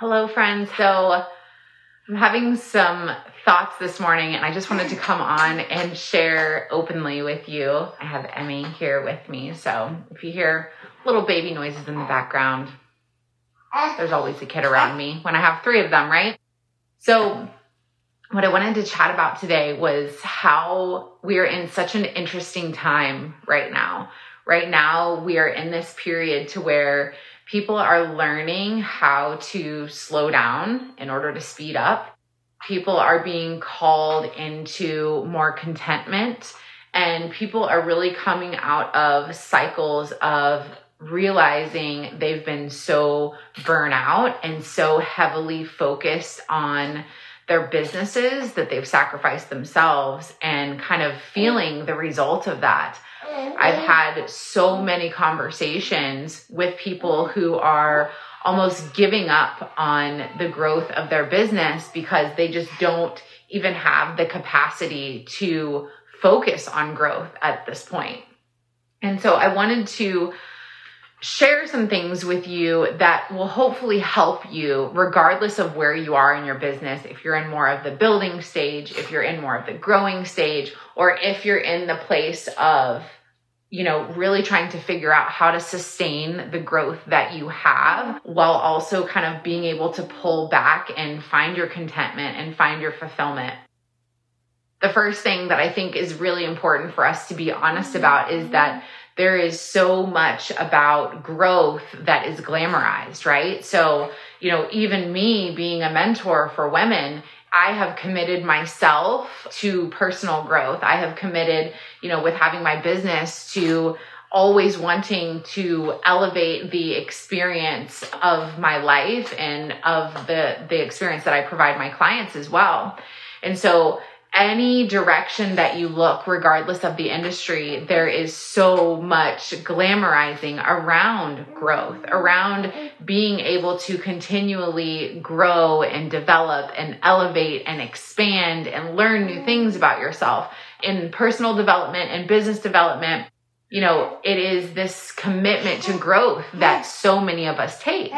Hello, friends. So, I'm having some thoughts this morning, and I just wanted to come on and share openly with you. I have Emmy here with me. So, if you hear little baby noises in the background, there's always a kid around me when I have three of them, right? So, what I wanted to chat about today was how we are in such an interesting time right now. Right now, we are in this period to where people are learning how to slow down in order to speed up. People are being called into more contentment, and people are really coming out of cycles of realizing they've been so burnout and so heavily focused on their businesses that they've sacrificed themselves and kind of feeling the result of that. I've had so many conversations with people who are almost giving up on the growth of their business because they just don't even have the capacity to focus on growth at this point. And so I wanted to share some things with you that will hopefully help you regardless of where you are in your business. If you're in more of the building stage, if you're in more of the growing stage, or if you're in the place of you know, really trying to figure out how to sustain the growth that you have while also kind of being able to pull back and find your contentment and find your fulfillment. The first thing that I think is really important for us to be honest about is that there is so much about growth that is glamorized, right? So, you know, even me being a mentor for women, I have committed myself to personal growth. I have committed, you know, with having my business to always wanting to elevate the experience of my life and of the the experience that I provide my clients as well. And so any direction that you look, regardless of the industry, there is so much glamorizing around growth, around being able to continually grow and develop and elevate and expand and learn new things about yourself. In personal development and business development you know, it is this commitment to growth that so many of us take.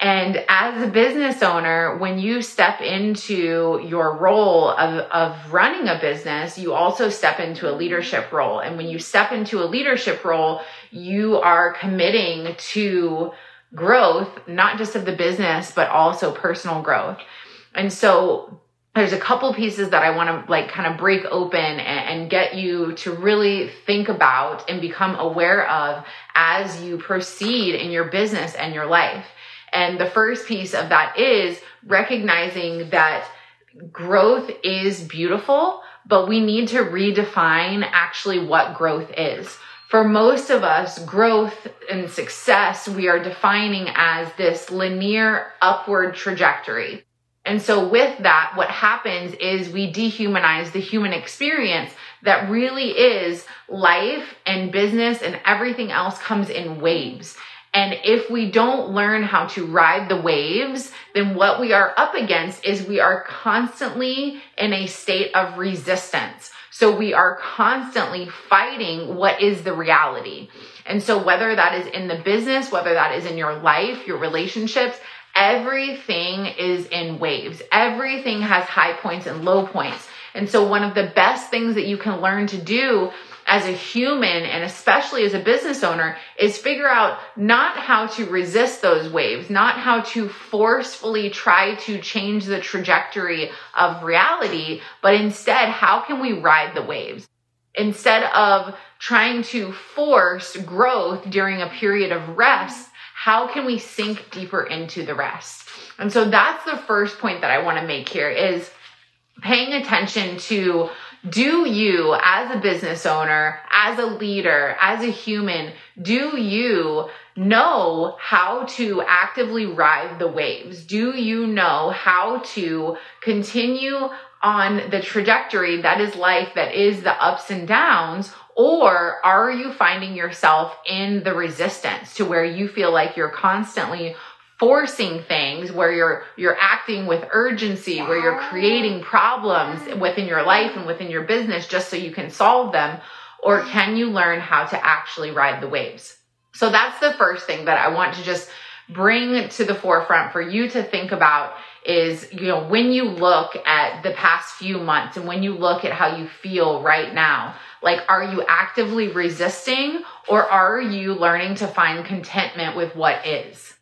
And as a business owner, when you step into your role of, of running a business, you also step into a leadership role. And when you step into a leadership role, you are committing to growth, not just of the business, but also personal growth. And so there's a couple pieces that I want to like kind of break open and, and, get you to really think about and become aware of as you proceed in your business and your life. And the first piece of that is recognizing that growth is beautiful, but we need to redefine actually what growth is. For most of us, growth and success we are defining as this linear upward trajectory. And so with that, what happens is we dehumanize the human experience that really is life and business and everything else comes in waves. And if we don't learn how to ride the waves, then what we are up against is we are constantly in a state of resistance. So we are constantly fighting what is the reality. And so whether that is in the business, whether that is in your life, your relationships, everything is in waves. Everything has high points and low points. And so one of the best things that you can learn to do as a human and especially as a business owner is figure out not how to resist those waves, not how to forcefully try to change the trajectory of reality, but instead, how can we ride the waves? Instead of trying to force growth during a period of rest, how can we sink deeper into the rest? And so that's the first point that I want to make here is paying attention to do you as a business owner, as a leader, as a human, do you know how to actively ride the waves? Do you know how to continue on the trajectory that is life, that is the ups and downs? Or are you finding yourself in the resistance to where you feel like you're constantly forcing things where you're you're acting with urgency where you're creating problems within your life and within your business just so you can solve them? Or can you learn how to actually ride the waves? So that's the first thing that I want to just bring to the forefront for you to think about is, you know, when you look at the past few months and when you look at how you feel right now, like, are you actively resisting or are you learning to find contentment with what is?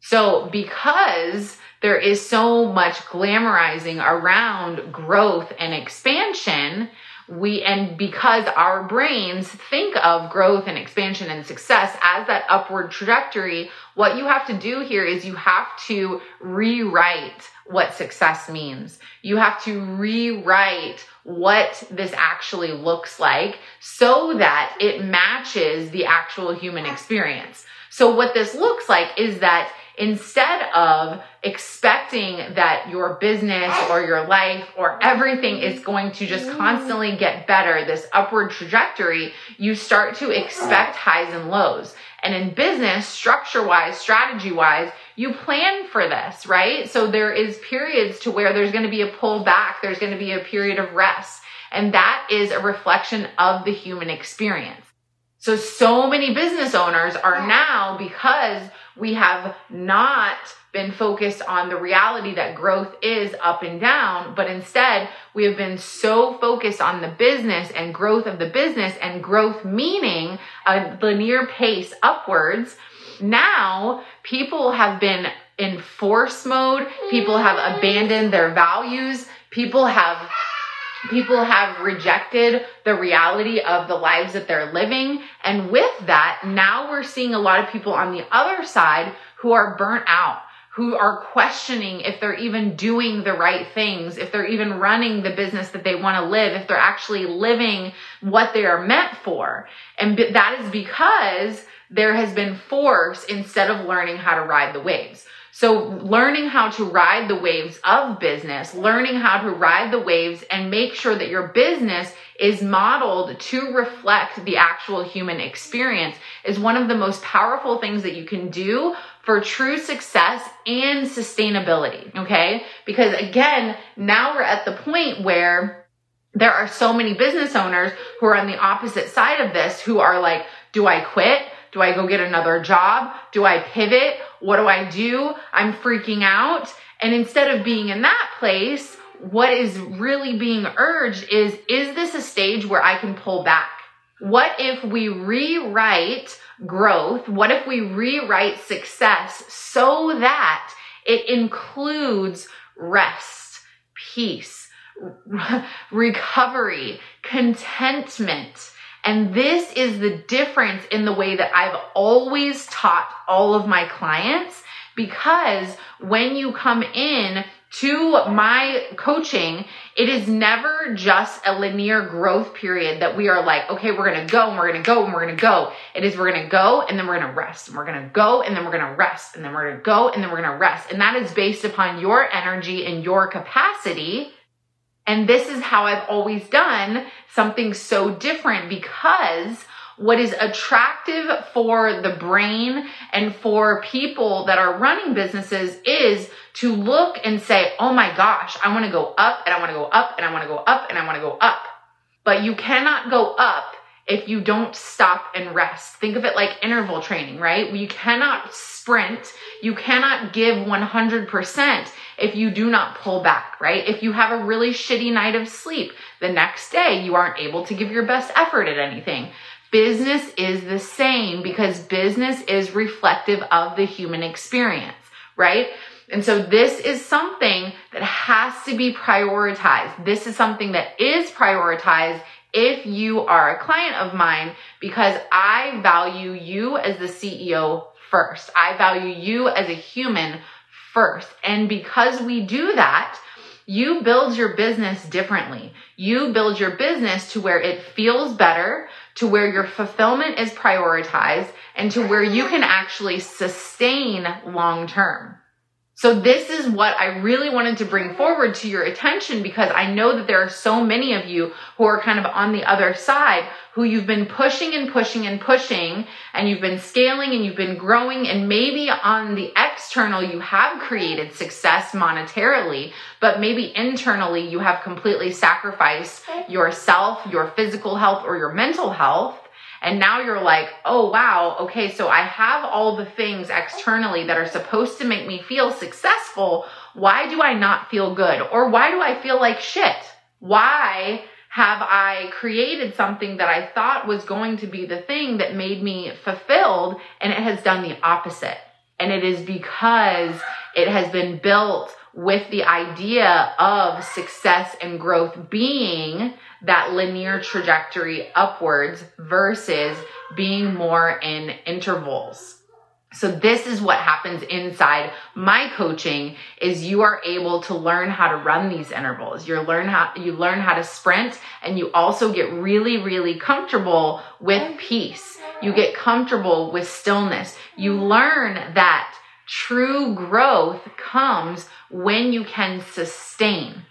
So because there is so much glamorizing around growth and expansion, we and because our brains think of growth and expansion and success as that upward trajectory what you have to do here is you have to rewrite what success means. You have to rewrite what this actually looks like so that it matches the actual human experience. So what this looks like is that instead of expecting that your business or your life or everything is going to just constantly get better, this upward trajectory, you start to expect highs and lows. And in business, structure wise, strategy wise, you plan for this, right? So there is periods to where there's going to be a pull back. There's going to be a period of rest. And that is a reflection of the human experience. So, so many business owners are now because we have not been focused on the reality that growth is up and down, but instead we have been so focused on the business and growth of the business and growth meaning a linear pace upwards. Now people have been in force mode. People have abandoned their values. People have people have rejected the reality of the lives that they're living. And with that, now we're seeing a lot of people on the other side who are burnt out, who are questioning if they're even doing the right things, if they're even running the business that they want to live, if they're actually living what they are meant for. And that is because there has been force instead of learning how to ride the waves. So learning how to ride the waves of business, learning how to ride the waves and make sure that your business is modeled to reflect the actual human experience is one of the most powerful things that you can do for true success and sustainability. Okay. Because again, now we're at the point where there are so many business owners who are on the opposite side of this who are like, do I quit? Do I go get another job? Do I pivot? What do I do? I'm freaking out. And instead of being in that place, what is really being urged is, is this a stage where I can pull back? What if we rewrite growth? What if we rewrite success so that it includes rest, peace, recovery, contentment, and this is the difference in the way that I've always taught all of my clients because when you come in to my coaching, it is never just a linear growth period that we are like, okay, we're going to go and we're going to go and we're going to go. It is we're going to go and then we're going to rest and we're going to go and then we're going to rest and then we're going to go and then we're going to rest. And that is based upon your energy and your capacity and this is how I've always done something so different because what is attractive for the brain and for people that are running businesses is to look and say, Oh my gosh, I want to go up and I want to go up and I want to go up and I want to go up. But you cannot go up if you don't stop and rest. Think of it like interval training, right? You cannot sprint. You cannot give 100% if you do not pull back, right? If you have a really shitty night of sleep, the next day you aren't able to give your best effort at anything. Business is the same because business is reflective of the human experience, right? And so this is something that has to be prioritized. This is something that is prioritized if you are a client of mine because I value you as the CEO first. I value you as a human first. And because we do that, you build your business differently. You build your business to where it feels better, to where your fulfillment is prioritized and to where you can actually sustain long term. So this is what I really wanted to bring forward to your attention because I know that there are so many of you who are kind of on the other side who you've been pushing and pushing and pushing and you've been scaling and you've been growing and maybe on the external you have created success monetarily, but maybe internally you have completely sacrificed yourself, your physical health or your mental health and now you're like, oh wow, okay, so I have all the things externally that are supposed to make me feel successful. Why do I not feel good? Or why do I feel like shit? Why have I created something that I thought was going to be the thing that made me fulfilled and it has done the opposite? And it is because it has been built with the idea of success and growth being that linear trajectory upwards versus being more in intervals. So this is what happens inside my coaching is you are able to learn how to run these intervals. You learn how you learn how to sprint and you also get really really comfortable with peace. You get comfortable with stillness. You learn that true growth comes when you can sustain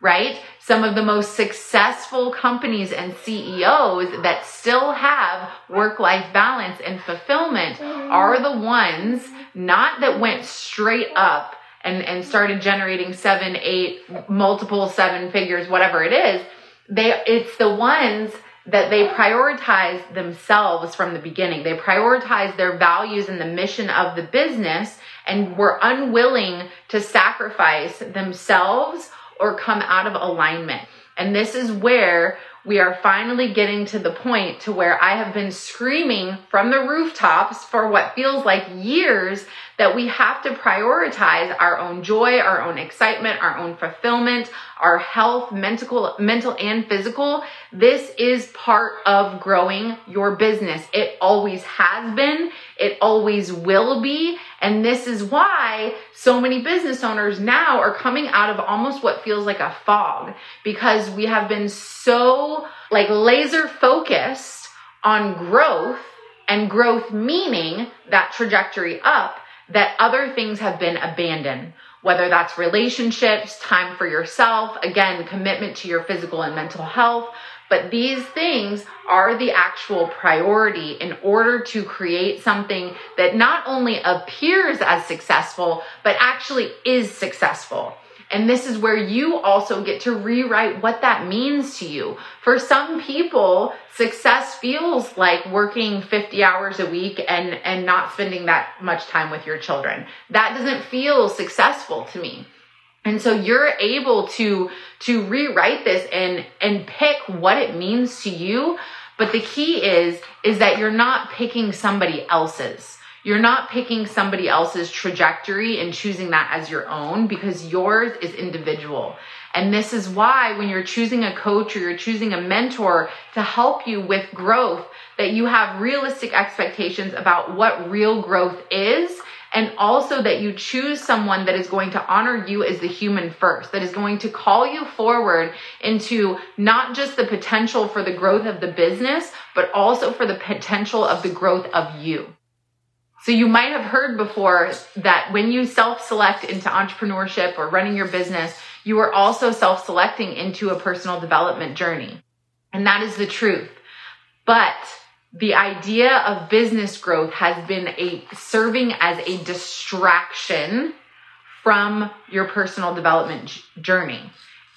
right? Some of the most successful companies and CEOs that still have work life balance and fulfillment mm-hmm. are the ones not that went straight up and, and started generating seven, eight, multiple seven figures, whatever it is. They, it's the ones that they prioritize themselves from the beginning. They prioritize their values and the mission of the business and were unwilling to sacrifice themselves or come out of alignment. And this is where we are finally getting to the point to where I have been screaming from the rooftops for what feels like years that we have to prioritize our own joy, our own excitement, our own fulfillment, our health, mental, mental and physical. This is part of growing your business. It always has been. It always will be. And this is why so many business owners now are coming out of almost what feels like a fog because we have been so like laser focused on growth and growth meaning that trajectory up that other things have been abandoned, whether that's relationships, time for yourself, again, commitment to your physical and mental health. But these things are the actual priority in order to create something that not only appears as successful, but actually is successful. And this is where you also get to rewrite what that means to you. For some people, success feels like working 50 hours a week and, and not spending that much time with your children. That doesn't feel successful to me. And so you're able to, to rewrite this and, and pick what it means to you. But the key is, is that you're not picking somebody else's. You're not picking somebody else's trajectory and choosing that as your own because yours is individual. And this is why when you're choosing a coach or you're choosing a mentor to help you with growth, that you have realistic expectations about what real growth is and also that you choose someone that is going to honor you as the human first, that is going to call you forward into not just the potential for the growth of the business, but also for the potential of the growth of you. So you might have heard before that when you self-select into entrepreneurship or running your business, you are also self-selecting into a personal development journey. And that is the truth. But the idea of business growth has been a serving as a distraction from your personal development journey.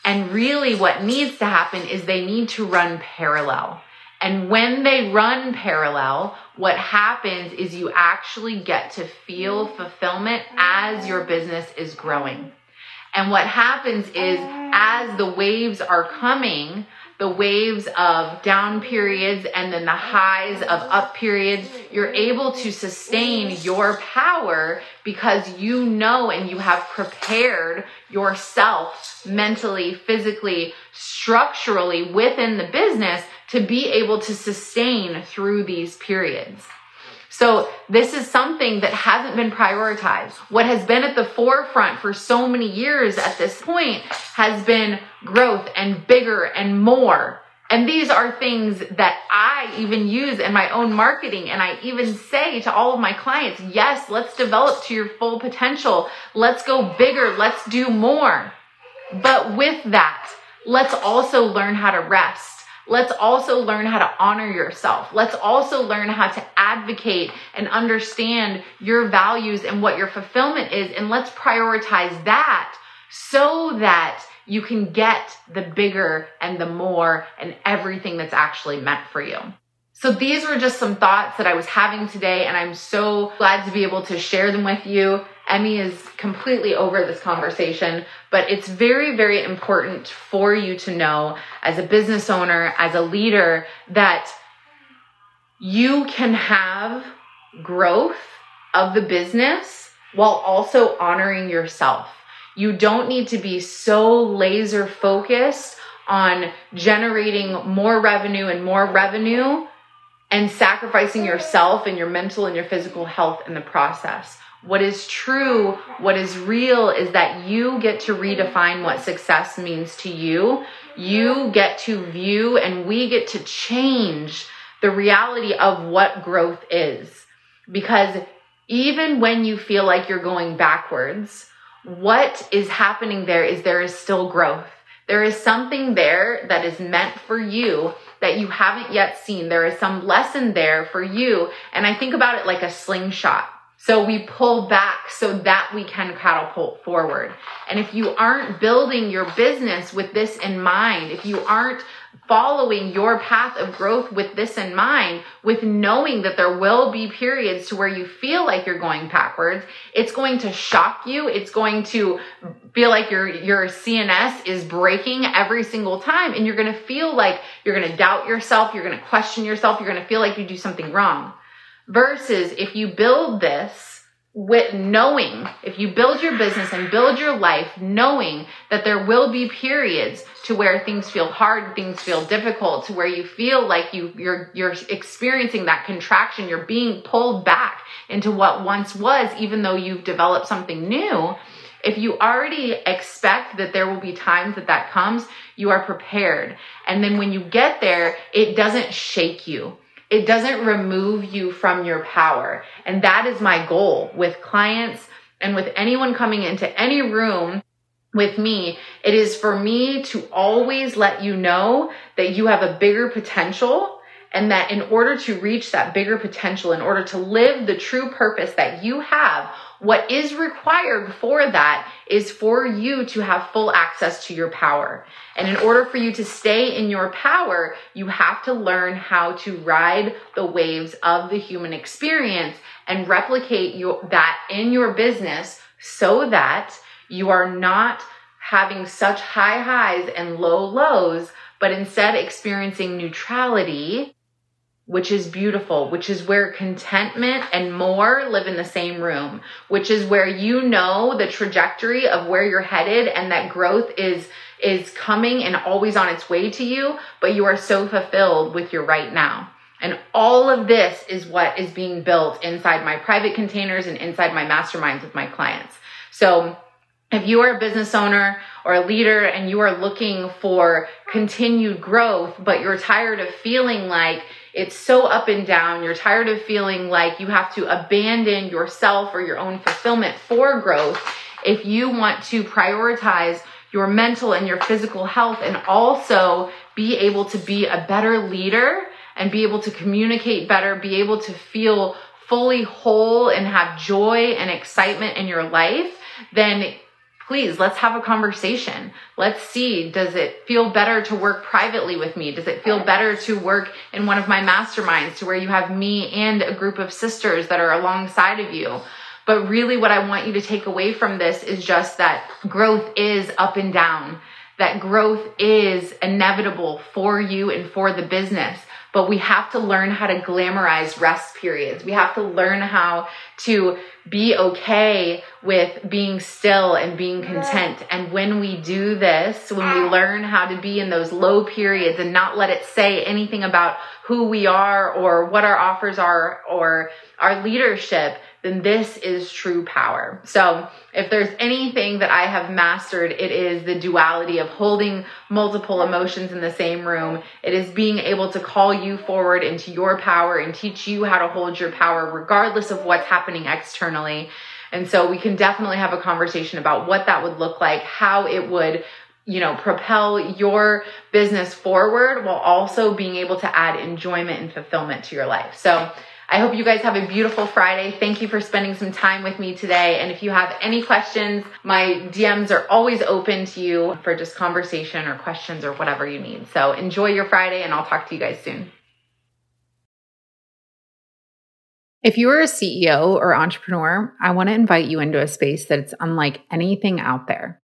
And really what needs to happen is they need to run parallel. And when they run parallel, what happens is you actually get to feel fulfillment as your business is growing. And what happens is as the waves are coming, the waves of down periods and then the highs of up periods, you're able to sustain your power because you know and you have prepared yourself mentally, physically, structurally within the business to be able to sustain through these periods. So this is something that hasn't been prioritized. What has been at the forefront for so many years at this point has been growth and bigger and more. And these are things that I even use in my own marketing. And I even say to all of my clients, yes, let's develop to your full potential. Let's go bigger. Let's do more. But with that, let's also learn how to rest. Let's also learn how to honor yourself. Let's also learn how to advocate and understand your values and what your fulfillment is. And let's prioritize that so that you can get the bigger and the more and everything that's actually meant for you. So these were just some thoughts that I was having today, and I'm so glad to be able to share them with you. Emmy is completely over this conversation, but it's very, very important for you to know as a business owner, as a leader, that you can have growth of the business while also honoring yourself. You don't need to be so laser focused on generating more revenue and more revenue and sacrificing yourself and your mental and your physical health in the process. What is true, what is real is that you get to redefine what success means to you. You get to view and we get to change the reality of what growth is. Because even when you feel like you're going backwards, what is happening there is there is still growth. There is something there that is meant for you that you haven't yet seen. There is some lesson there for you. And I think about it like a slingshot. So we pull back so that we can catapult forward. And if you aren't building your business with this in mind, if you aren't following your path of growth with this in mind, with knowing that there will be periods to where you feel like you're going backwards, it's going to shock you. It's going to feel like your, your CNS is breaking every single time. And you're going to feel like you're going to doubt yourself. You're going to question yourself. You're going to feel like you do something wrong. Versus if you build this with knowing if you build your business and build your life knowing that there will be periods to where things feel hard things feel difficult to where you feel like you you're you're experiencing that contraction you're being pulled back into what once was even though you've developed something new if you already expect that there will be times that that comes you are prepared. And then when you get there it doesn't shake you it doesn't remove you from your power. And that is my goal with clients and with anyone coming into any room with me. It is for me to always let you know that you have a bigger potential and that in order to reach that bigger potential, in order to live the true purpose that you have, what is required for that is for you to have full access to your power. And in order for you to stay in your power, you have to learn how to ride the waves of the human experience and replicate your, that in your business so that you are not having such high highs and low lows, but instead experiencing neutrality which is beautiful, which is where contentment and more live in the same room, which is where you know the trajectory of where you're headed and that growth is is coming and always on its way to you, but you are so fulfilled with your right now. And all of this is what is being built inside my private containers and inside my masterminds with my clients. So if you are a business owner or a leader and you are looking for continued growth, but you're tired of feeling like it's so up and down. You're tired of feeling like you have to abandon yourself or your own fulfillment for growth. If you want to prioritize your mental and your physical health and also be able to be a better leader and be able to communicate better, be able to feel fully whole and have joy and excitement in your life, then please let's have a conversation. Let's see, does it feel better to work privately with me? Does it feel better to work in one of my masterminds to where you have me and a group of sisters that are alongside of you? But really what I want you to take away from this is just that growth is up and down. That growth is inevitable for you and for the business but we have to learn how to glamorize rest periods. We have to learn how to be okay with being still and being content. And when we do this, when we ah. learn how to be in those low periods and not let it say anything about who we are or what our offers are or our leadership, then this is true power. So if there's anything that I have mastered, it is the duality of holding multiple emotions in the same room. It is being able to call you forward into your power and teach you how to hold your power regardless of what's happening externally. And so we can definitely have a conversation about what that would look like, how it would you know, propel your business forward while also being able to add enjoyment and fulfillment to your life. So I hope you guys have a beautiful Friday. Thank you for spending some time with me today. And if you have any questions, my DMs are always open to you for just conversation or questions or whatever you need. So enjoy your Friday and I'll talk to you guys soon. If you are a CEO or entrepreneur, I want to invite you into a space that's unlike anything out there.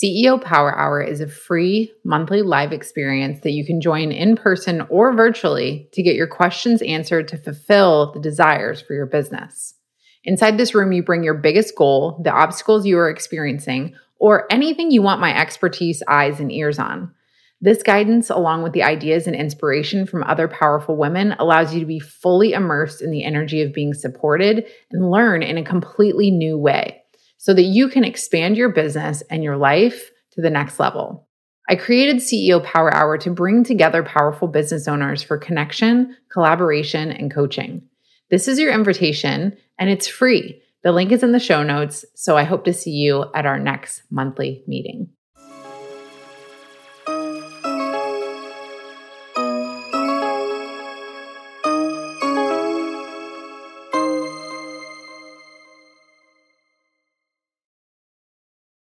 CEO Power Hour is a free monthly live experience that you can join in person or virtually to get your questions answered to fulfill the desires for your business. Inside this room, you bring your biggest goal, the obstacles you are experiencing, or anything you want my expertise, eyes, and ears on. This guidance, along with the ideas and inspiration from other powerful women, allows you to be fully immersed in the energy of being supported and learn in a completely new way so that you can expand your business and your life to the next level. I created CEO Power Hour to bring together powerful business owners for connection, collaboration, and coaching. This is your invitation and it's free. The link is in the show notes, so I hope to see you at our next monthly meeting.